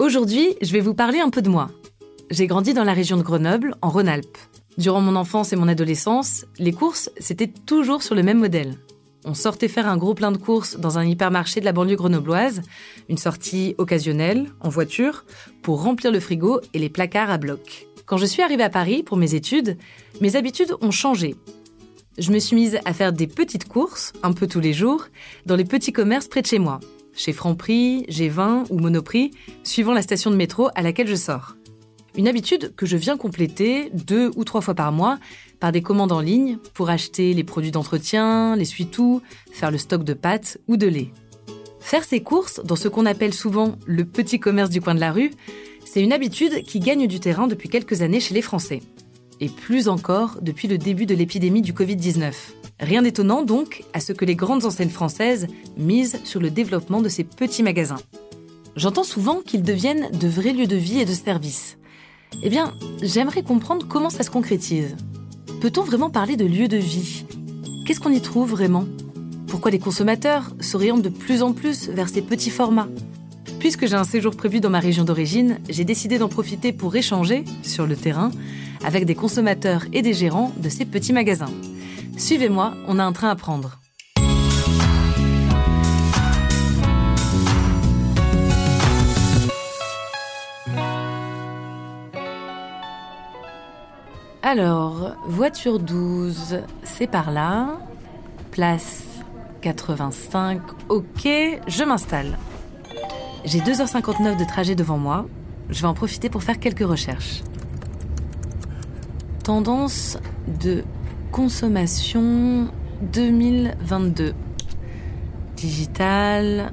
Aujourd'hui, je vais vous parler un peu de moi. J'ai grandi dans la région de Grenoble, en Rhône-Alpes. Durant mon enfance et mon adolescence, les courses, c'était toujours sur le même modèle. On sortait faire un gros plein de courses dans un hypermarché de la banlieue grenobloise, une sortie occasionnelle, en voiture, pour remplir le frigo et les placards à bloc. Quand je suis arrivée à Paris pour mes études, mes habitudes ont changé. Je me suis mise à faire des petites courses, un peu tous les jours, dans les petits commerces près de chez moi, chez Franprix, G20 ou Monoprix, suivant la station de métro à laquelle je sors. Une habitude que je viens compléter deux ou trois fois par mois par des commandes en ligne pour acheter les produits d'entretien, les suites-tout, faire le stock de pâtes ou de lait. Faire ses courses dans ce qu'on appelle souvent le petit commerce du coin de la rue, c'est une habitude qui gagne du terrain depuis quelques années chez les Français. Et plus encore depuis le début de l'épidémie du Covid-19. Rien d'étonnant donc à ce que les grandes enseignes françaises misent sur le développement de ces petits magasins. J'entends souvent qu'ils deviennent de vrais lieux de vie et de service. Eh bien, j'aimerais comprendre comment ça se concrétise. Peut-on vraiment parler de lieu de vie? Qu'est-ce qu'on y trouve vraiment? Pourquoi les consommateurs s'orientent de plus en plus vers ces petits formats? Puisque j'ai un séjour prévu dans ma région d'origine, j'ai décidé d'en profiter pour échanger, sur le terrain, avec des consommateurs et des gérants de ces petits magasins. Suivez-moi, on a un train à prendre. Alors, voiture 12, c'est par là. Place 85, ok, je m'installe. J'ai 2h59 de trajet devant moi. Je vais en profiter pour faire quelques recherches. Tendance de consommation 2022. Digital,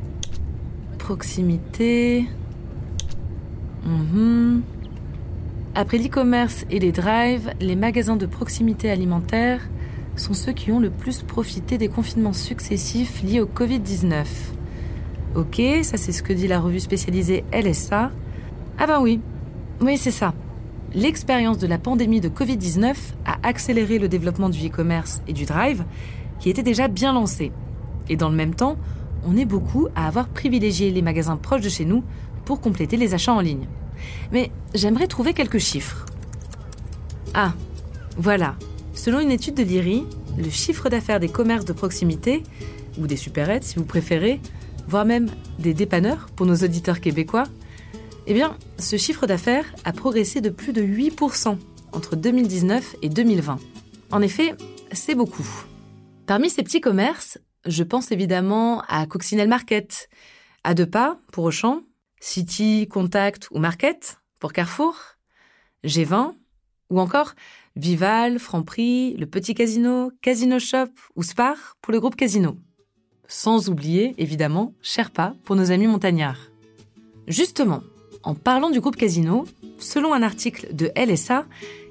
proximité. Mhm. Après l'e-commerce et les drives, les magasins de proximité alimentaire sont ceux qui ont le plus profité des confinements successifs liés au Covid-19. Ok, ça c'est ce que dit la revue spécialisée LSA. Ah ben oui, oui c'est ça. L'expérience de la pandémie de Covid-19 a accéléré le développement du e-commerce et du drive, qui était déjà bien lancé. Et dans le même temps, on est beaucoup à avoir privilégié les magasins proches de chez nous pour compléter les achats en ligne. Mais j'aimerais trouver quelques chiffres. Ah, voilà. Selon une étude de l'IRI, le chiffre d'affaires des commerces de proximité, ou des supérettes si vous préférez, voire même des dépanneurs pour nos auditeurs québécois, eh bien, ce chiffre d'affaires a progressé de plus de 8% entre 2019 et 2020. En effet, c'est beaucoup. Parmi ces petits commerces, je pense évidemment à Coccinelle Market, à deux pas pour Auchan, City, Contact ou Market pour Carrefour, G20 ou encore Vival, Franprix, le Petit Casino, Casino Shop ou Spar pour le groupe Casino. Sans oublier, évidemment, Sherpa pour nos amis montagnards. Justement, en parlant du groupe Casino, selon un article de LSA,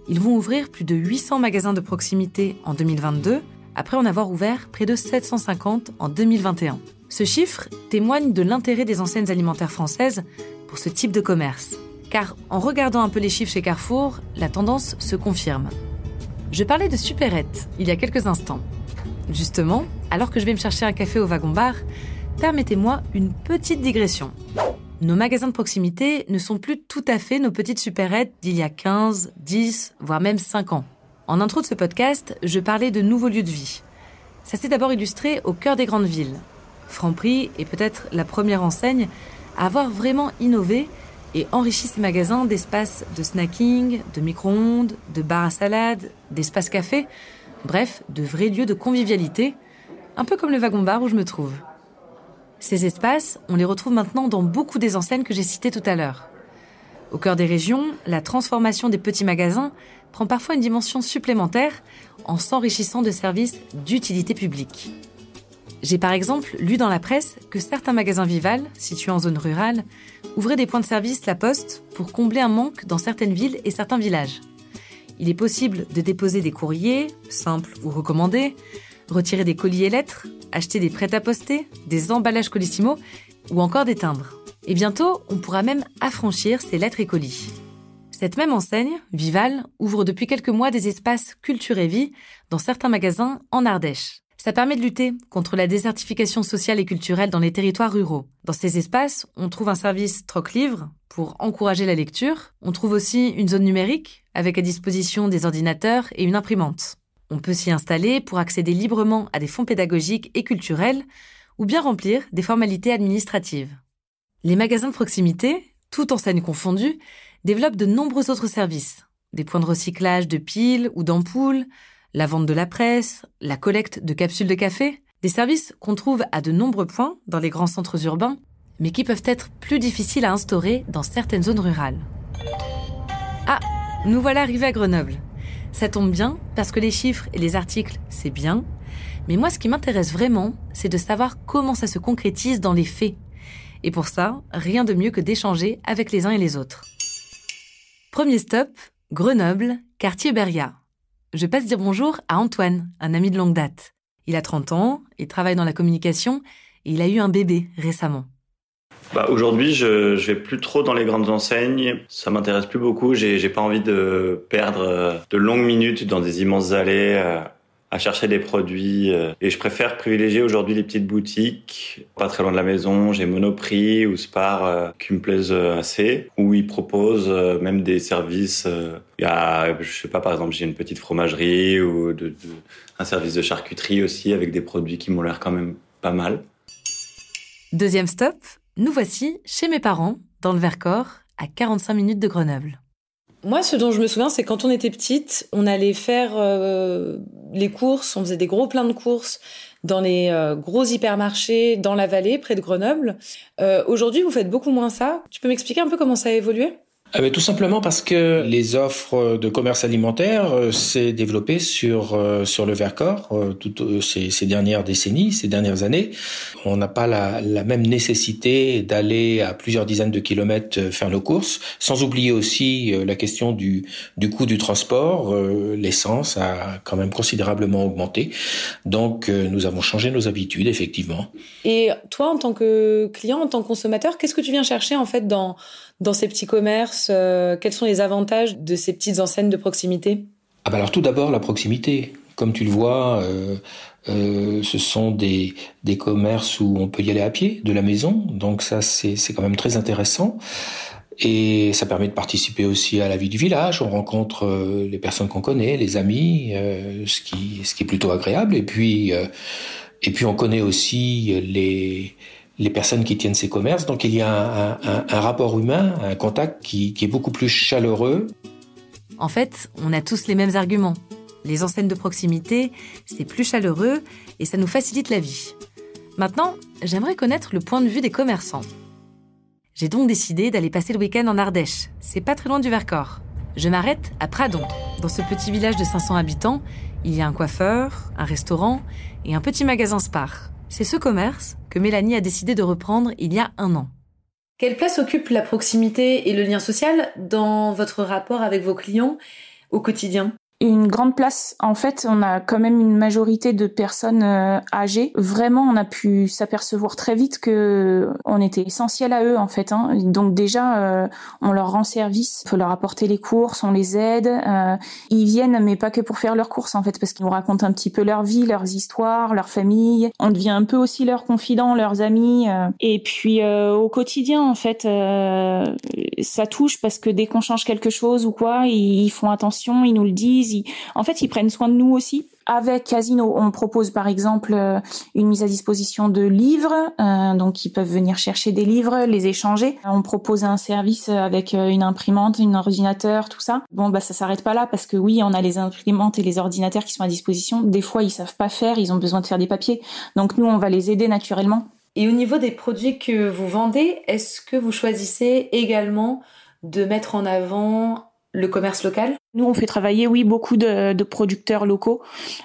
ils vont ouvrir plus de 800 magasins de proximité en 2022, après en avoir ouvert près de 750 en 2021. Ce chiffre témoigne de l'intérêt des enseignes alimentaires françaises pour ce type de commerce. Car en regardant un peu les chiffres chez Carrefour, la tendance se confirme. Je parlais de supérette il y a quelques instants. Justement, alors que je vais me chercher un café au wagon-bar, permettez-moi une petite digression. Nos magasins de proximité ne sont plus tout à fait nos petites supérettes d'il y a 15, 10, voire même 5 ans. En intro de ce podcast, je parlais de nouveaux lieux de vie. Ça s'est d'abord illustré au cœur des grandes villes, Franprix est peut-être la première enseigne à avoir vraiment innové et enrichi ses magasins d'espaces de snacking, de micro-ondes, de bars à salade, d'espaces café, bref, de vrais lieux de convivialité, un peu comme le wagon-bar où je me trouve. Ces espaces, on les retrouve maintenant dans beaucoup des enseignes que j'ai citées tout à l'heure. Au cœur des régions, la transformation des petits magasins prend parfois une dimension supplémentaire en s'enrichissant de services d'utilité publique. J'ai par exemple lu dans la presse que certains magasins Vival, situés en zone rurale, ouvraient des points de service La Poste pour combler un manque dans certaines villes et certains villages. Il est possible de déposer des courriers, simples ou recommandés, retirer des colis et lettres, acheter des prêts à poster, des emballages colissimo ou encore des timbres. Et bientôt, on pourra même affranchir ces lettres et colis. Cette même enseigne, Vival, ouvre depuis quelques mois des espaces culture et vie dans certains magasins en Ardèche. Ça permet de lutter contre la désertification sociale et culturelle dans les territoires ruraux. Dans ces espaces, on trouve un service troc-livre pour encourager la lecture. On trouve aussi une zone numérique avec à disposition des ordinateurs et une imprimante. On peut s'y installer pour accéder librement à des fonds pédagogiques et culturels ou bien remplir des formalités administratives. Les magasins de proximité, tout enseigne confondues, développent de nombreux autres services. Des points de recyclage de piles ou d'ampoules, la vente de la presse, la collecte de capsules de café, des services qu'on trouve à de nombreux points dans les grands centres urbains, mais qui peuvent être plus difficiles à instaurer dans certaines zones rurales. Ah, nous voilà arrivés à Grenoble. Ça tombe bien, parce que les chiffres et les articles, c'est bien, mais moi ce qui m'intéresse vraiment, c'est de savoir comment ça se concrétise dans les faits. Et pour ça, rien de mieux que d'échanger avec les uns et les autres. Premier stop, Grenoble, quartier Beria. Je passe dire bonjour à Antoine, un ami de longue date. Il a 30 ans, il travaille dans la communication et il a eu un bébé récemment. Bah, Aujourd'hui, je, je vais plus trop dans les grandes enseignes. Ça m'intéresse plus beaucoup. J'ai pas envie de perdre de longues minutes dans des immenses allées euh, à chercher des produits. euh, Et je préfère privilégier aujourd'hui les petites boutiques, pas très loin de la maison. J'ai Monoprix ou Spar euh, qui me plaisent euh, assez, où ils proposent même des services. Il y a, je sais pas, par exemple, j'ai une petite fromagerie ou un service de charcuterie aussi avec des produits qui m'ont l'air quand même pas mal. Deuxième stop, nous voici chez mes parents, dans le Vercors, à 45 minutes de Grenoble. Moi, ce dont je me souviens, c'est quand on était petite, on allait faire euh, les courses, on faisait des gros pleins de courses dans les euh, gros hypermarchés dans la vallée, près de Grenoble. Euh, Aujourd'hui, vous faites beaucoup moins ça. Tu peux m'expliquer un peu comment ça a évolué? Ah ben, tout simplement parce que les offres de commerce alimentaire euh, s'est développé sur euh, sur le Vercors euh, toutes euh, ces, ces dernières décennies, ces dernières années. On n'a pas la, la même nécessité d'aller à plusieurs dizaines de kilomètres euh, faire nos courses, sans oublier aussi euh, la question du du coût du transport. Euh, L'essence a quand même considérablement augmenté, donc euh, nous avons changé nos habitudes effectivement. Et toi, en tant que client, en tant que consommateur, qu'est-ce que tu viens chercher en fait dans dans ces petits commerces euh, Quels sont les avantages de ces petites enseignes de proximité? Ah bah alors tout d'abord la proximité. Comme tu le vois, euh, euh, ce sont des, des commerces où on peut y aller à pied de la maison, donc ça c'est quand même très intéressant. Et ça permet de participer aussi à la vie du village. On rencontre les personnes qu'on connaît, les amis, ce qui ce qui est plutôt agréable. Et puis et puis on connaît aussi les les personnes qui tiennent ces commerces. Donc il y a un, rapport humain, un contact qui, qui est beaucoup plus chaleureux. En fait, on a tous les mêmes arguments. Les enseignes de proximité, c'est plus chaleureux et ça nous facilite la vie. Maintenant, j'aimerais connaître le point de vue des commerçants. J'ai donc décidé d'aller passer le week-end en Ardèche. C'est pas très loin du Vercors. Je m'arrête à Pradon. Dans ce petit village de 500 habitants, il y a un coiffeur, un restaurant et un petit magasin Spar. C'est ce commerce que Mélanie a décidé de reprendre il y a un an. Quelle place occupe la proximité et le lien social dans votre rapport avec vos clients au quotidien? Une grande place. En fait, on a quand même une majorité de personnes euh, âgées. Vraiment, on a pu s'apercevoir très vite que on était essentiel à eux en fait. Hein. Donc déjà, euh, on leur rend service, on peut leur apporter les courses, on les aide. Euh, ils viennent, mais pas que pour faire leurs courses en fait, parce qu'ils nous racontent un petit peu leur vie, leurs histoires, leur famille. On devient un peu aussi leurs confidents, leurs amis. euh. Et puis euh, au quotidien, en fait, euh, ça touche parce que dès qu'on change quelque chose ou quoi, ils font attention, ils nous le disent. En fait, ils prennent soin de nous aussi. Avec Casino, on propose par exemple euh, une mise à disposition de livres, euh, donc ils peuvent venir chercher des livres, les échanger. On propose un service avec euh, une imprimante, un ordinateur, tout ça. Bon, bah ça s'arrête pas là parce que oui, on a les imprimantes et les ordinateurs qui sont à disposition. Des fois, ils savent pas faire, ils ont besoin de faire des papiers. Donc nous, on va les aider naturellement. Et au niveau des produits que vous vendez, est-ce que vous choisissez également de mettre en avant le commerce local? Nous, on fait travailler, oui, beaucoup de, de producteurs locaux,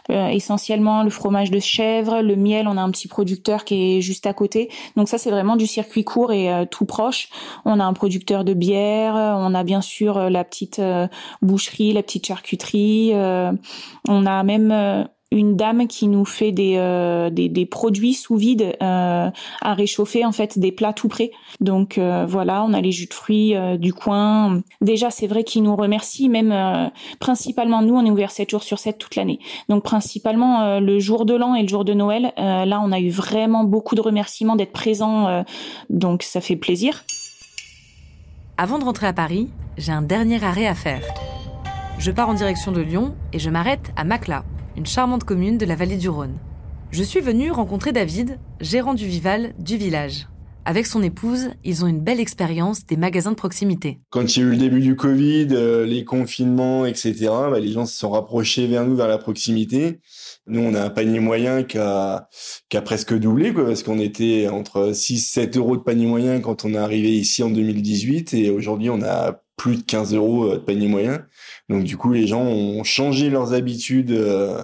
euh, essentiellement le fromage de chèvre, le miel. On a un petit producteur qui est juste à côté. Donc ça, c'est vraiment du circuit court et euh, tout proche. On a un producteur de bière. On a bien sûr euh, la petite euh, boucherie, la petite charcuterie. euh, on a même euh, une dame qui nous fait des, euh, des, produits sous vide euh, à réchauffer, en fait, des plats tout prêts. Donc euh, voilà, on a les jus de fruits du coin. Déjà, c'est vrai qu'ils nous remercient, même principalement nous, on est ouvert 7 jours sur 7 toute l'année. Donc principalement le jour de l'an et le jour de Noël, là, on a eu vraiment beaucoup de remerciements d'être présents. donc ça fait plaisir. Avant de rentrer à Paris, j'ai un dernier arrêt à faire. Je pars en direction de Lyon et je m'arrête à Macla, une charmante commune de la vallée du Rhône. Je suis venue rencontrer David, gérant du Vival du village. Avec son épouse, ils ont une belle expérience des magasins de proximité. Quand il y a eu le début du Covid, euh, les confinements, etc., bah, les gens se sont rapprochés vers nous, vers la proximité. Nous, on a un panier moyen qui a, presque doublé, parce qu'on était entre 6-7 euros de panier moyen quand on est arrivé ici en 2018, et aujourd'hui, on a plus de 15 euros euh, de panier moyen. Donc du coup, les gens ont changé leurs habitudes euh,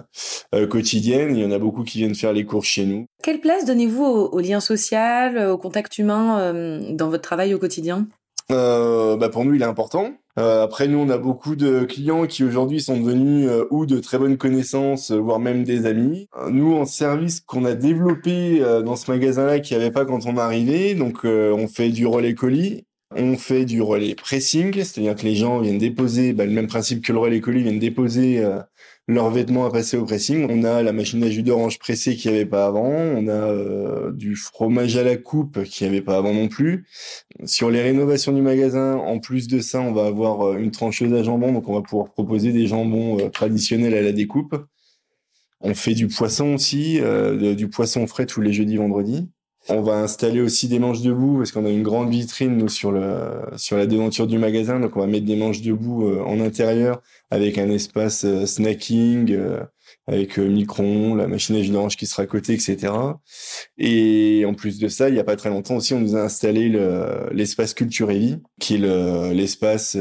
euh, quotidiennes. Il y en a beaucoup qui viennent faire les courses chez nous. Quelle place donnez-vous au, lien social, au contact humain dans votre travail au quotidien? Bah pour nous, il est important. après, nous, on a beaucoup de clients qui aujourd'hui sont devenus ou de très bonnes connaissances, voire même des amis. nous, en service qu'on a développé dans ce magasin-là, qui n'y avait pas quand on est arrivé, donc on fait du relais colis on fait du relais pressing, c'est-à-dire que les gens viennent déposer, bah, le même principe que le relais colis, viennent déposer euh, leurs vêtements à passer au pressing. On a la machine à jus d'orange pressée qui n'y avait pas avant. On a euh, du fromage à la coupe qui n'y avait pas avant non plus. Sur les rénovations du magasin, en plus de ça, on va avoir euh, une trancheuse à jambon, donc on va pouvoir proposer des jambons traditionnels à la découpe. On fait du poisson aussi, du poisson frais tous les jeudis, vendredis. On va installer aussi des manches debout parce qu'on a une grande vitrine sur le sur la devanture du magasin, donc on va mettre des manches debout euh, en intérieur avec un espace euh, snacking, euh, avec micron, la machine à jus d'orange qui sera à côté, etc. Et en plus de ça, il y a pas très longtemps aussi, on nous a installé l'espace Culture et Vie, qui est l'espace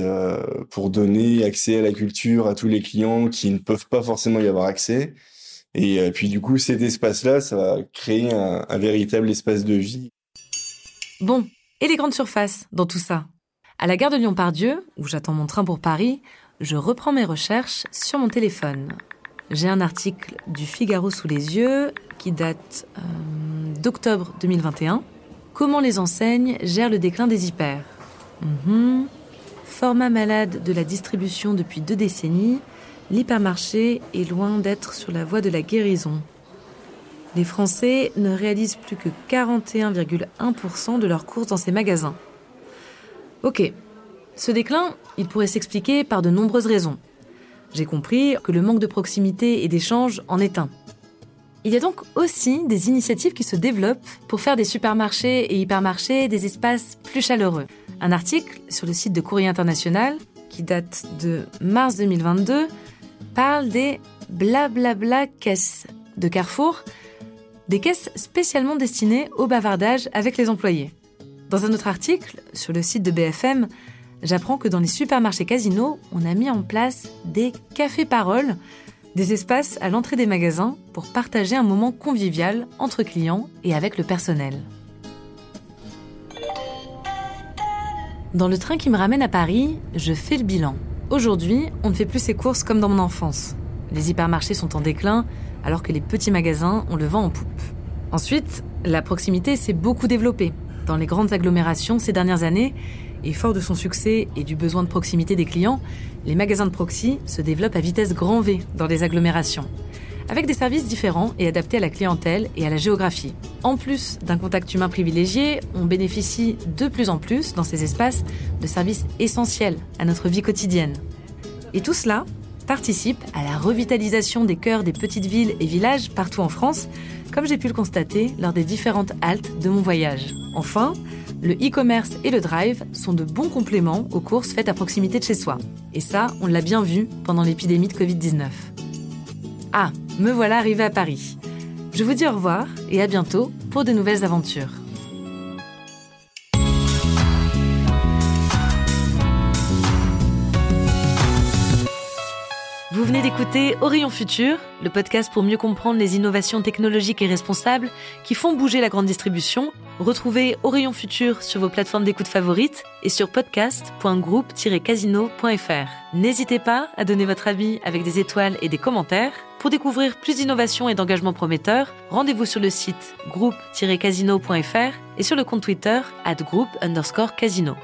pour donner accès à la culture à tous les clients qui ne peuvent pas forcément y avoir accès. Et euh, puis du coup, cet espace-là, ça va créer un, véritable espace de vie. Bon, et les grandes surfaces dans tout ça? À la gare de Lyon-Pardieu, où j'attends mon train pour Paris, je reprends mes recherches sur mon téléphone. J'ai un article du Figaro sous les yeux qui date euh, d'octobre 2021. Comment les enseignes gèrent le déclin des hyper? Mhm. Format malade de la distribution depuis deux décennies, l'hypermarché est loin d'être sur la voie de la guérison. Les Français ne réalisent plus que 41,1% de leurs courses dans ces magasins. Ok, ce déclin, il pourrait s'expliquer par de nombreuses raisons. J'ai compris que le manque de proximité et d'échange en est un. Il y a donc aussi des initiatives qui se développent pour faire des supermarchés et hypermarchés des espaces plus chaleureux. Un article sur le site de Courrier International, qui date de mars 2022, parle des blablabla caisses de Carrefour, des caisses spécialement destinées au bavardage avec les employés. Dans un autre article, sur le site de BFM, j'apprends que dans les supermarchés casinos, on a mis en place des cafés-paroles, des espaces à l'entrée des magasins pour partager un moment convivial entre clients et avec le personnel. Dans le train qui me ramène à Paris, je fais le bilan. Aujourd'hui, on ne fait plus ses courses comme dans mon enfance. Les hypermarchés sont en déclin, alors que les petits magasins ont le vent en poupe. Ensuite, la proximité s'est beaucoup développée dans les grandes agglomérations ces dernières années, et fort de son succès et du besoin de proximité des clients, les magasins de proxy se développent à vitesse grand V dans les agglomérations avec des services différents et adaptés à la clientèle et à la géographie. En plus d'un contact humain privilégié, on bénéficie de plus en plus dans ces espaces de services essentiels à notre vie quotidienne. Et tout cela participe à la revitalisation des cœurs des petites villes et villages partout en France, comme j'ai pu le constater lors des différentes haltes de mon voyage. Enfin, le e-commerce et le drive sont de bons compléments aux courses faites à proximité de chez soi. Et ça, on l'a bien vu pendant l'épidémie de Covid-19. Ah, me voilà arrivé à Paris. Je vous dis au revoir et à bientôt pour de nouvelles aventures. Vous venez d'écouter Orion Futur, le podcast pour mieux comprendre les innovations technologiques et responsables qui font bouger la grande distribution. Retrouvez Orion Futur sur vos plateformes d'écoute favorites et sur podcast.groupe-casino.fr. N'hésitez pas à donner votre avis avec des étoiles et des commentaires Pour découvrir plus d'innovations et d'engagements prometteurs, rendez-vous sur le site groupe-casino.fr et sur le compte Twitter at group underscore casino.